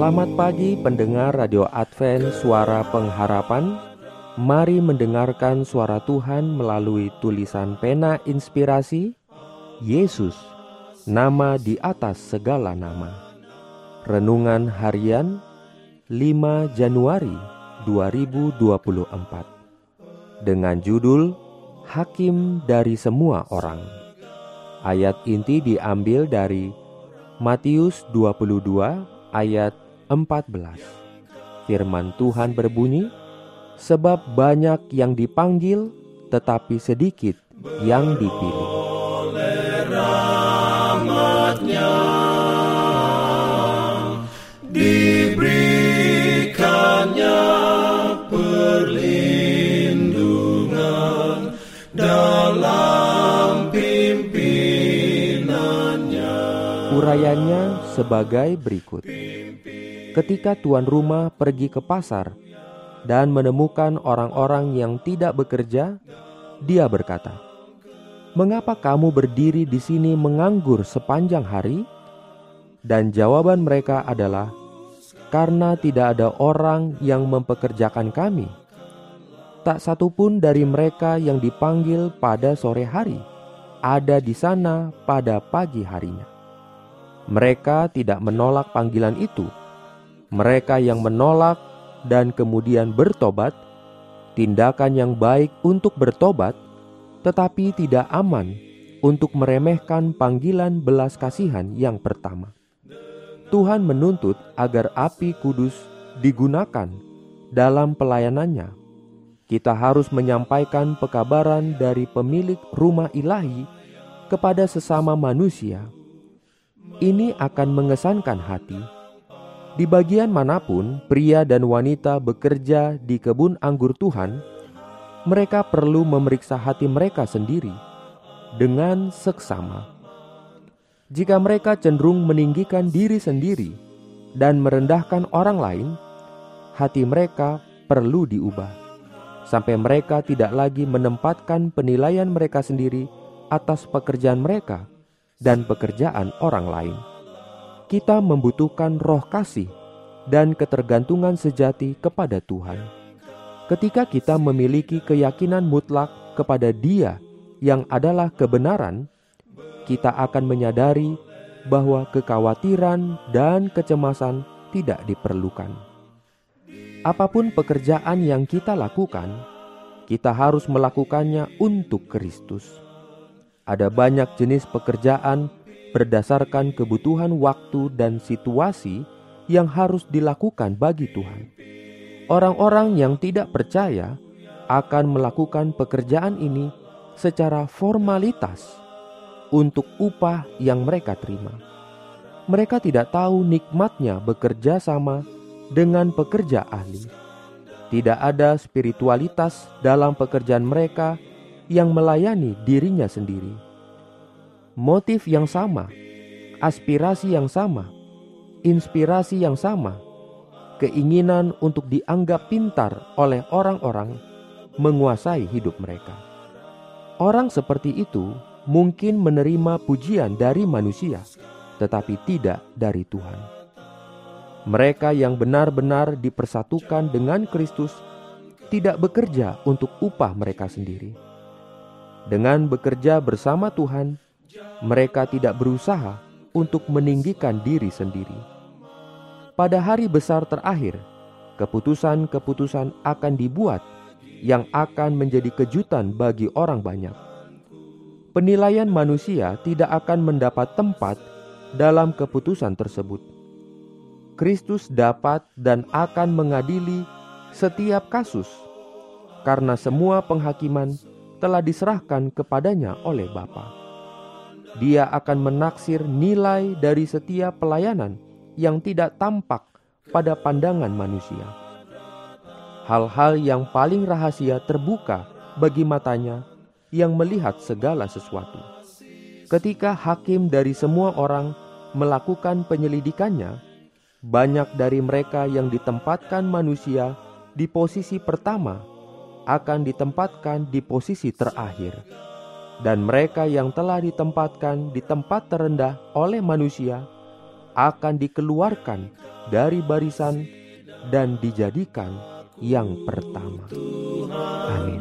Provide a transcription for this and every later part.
Selamat pagi pendengar Radio Advent Suara Pengharapan. Mari mendengarkan suara Tuhan melalui tulisan pena inspirasi Yesus, nama di atas segala nama. Renungan harian 5 Januari 2024 Dengan judul Hakim dari semua orang. Ayat inti diambil dari Matius 22 ayat 14. Firman Tuhan berbunyi, "Sebab banyak yang dipanggil, tetapi sedikit yang dipilih." diberikannya perlindungan dalam pimpinannya Urayanya sebagai berikut. Ketika tuan rumah pergi ke pasar dan menemukan orang-orang yang tidak bekerja, dia berkata, "Mengapa kamu berdiri di sini menganggur sepanjang hari?" Dan jawaban mereka adalah, "Karena tidak ada orang yang mempekerjakan kami." Tak satu pun dari mereka yang dipanggil pada sore hari ada di sana pada pagi harinya. Mereka tidak menolak panggilan itu. Mereka yang menolak dan kemudian bertobat, tindakan yang baik untuk bertobat, tetapi tidak aman untuk meremehkan panggilan belas kasihan yang pertama. Tuhan menuntut agar api kudus digunakan dalam pelayanannya. Kita harus menyampaikan pekabaran dari pemilik rumah ilahi kepada sesama manusia ini akan mengesankan hati. Di bagian mana pun pria dan wanita bekerja di kebun anggur Tuhan, mereka perlu memeriksa hati mereka sendiri dengan seksama. Jika mereka cenderung meninggikan diri sendiri dan merendahkan orang lain, hati mereka perlu diubah sampai mereka tidak lagi menempatkan penilaian mereka sendiri atas pekerjaan mereka dan pekerjaan orang lain. Kita membutuhkan roh kasih dan ketergantungan sejati kepada Tuhan. Ketika kita memiliki keyakinan mutlak kepada Dia yang adalah kebenaran, kita akan menyadari bahwa kekhawatiran dan kecemasan tidak diperlukan. Apa pun pekerjaan yang kita lakukan, kita harus melakukannya untuk Kristus ada banyak jenis pekerjaan berdasarkan kebutuhan waktu dan situasi yang harus dilakukan bagi Tuhan. Orang-orang yang tidak percaya akan melakukan pekerjaan ini secara formalitas untuk upah yang mereka terima. Mereka tidak tahu nikmatnya bekerja sama dengan pekerja ahli. Tidak ada spiritualitas dalam pekerjaan mereka yang melayani dirinya sendiri. Motif yang sama, aspirasi yang sama, inspirasi yang sama, keinginan untuk dianggap pintar oleh orang-orang menguasai hidup mereka. Orang seperti itu mungkin menerima pujian dari manusia, tetapi tidak dari Tuhan. Mereka yang benar-benar dipersatukan dengan Kristus tidak bekerja untuk upah mereka sendiri dengan bekerja bersama Tuhan, mereka tidak berusaha untuk meninggikan diri sendiri. Pada hari besar terakhir, keputusan-keputusan akan dibuat yang akan menjadi kejutan bagi orang banyak. Penilaian manusia tidak akan mendapat tempat dalam keputusan tersebut. Kristus dapat dan akan mengadili setiap kasus, karena semua penghakiman telah diserahkan kepadanya oleh Bapa. Dia akan menaksir nilai dari setiap pelayanan yang tidak tampak pada pandangan manusia. hal-hal yang paling rahasia terbuka bagi matanya yang melihat segala sesuatu. Ketika hakim dari semua orang melakukan penyelidikannya, banyak dari mereka yang ditempatkan manusia di posisi pertama akan ditempatkan di posisi terakhir, dan mereka yang telah ditempatkan di tempat terendah oleh manusia akan dikeluarkan dari barisan dan dijadikan yang pertama. Amin.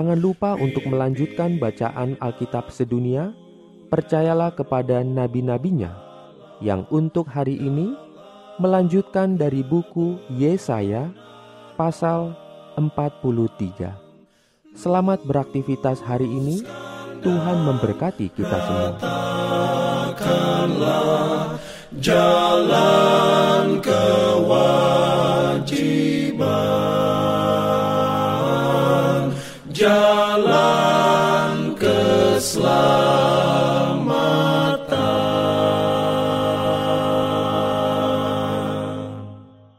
Jangan lupa untuk melanjutkan bacaan Alkitab sedunia. Percayalah kepada nabi-nabinya yang untuk hari ini melanjutkan dari buku Yesaya pasal 43. Selamat beraktivitas hari ini. Tuhan memberkati kita semua. Jalan kewajiban, jalan keselamatan.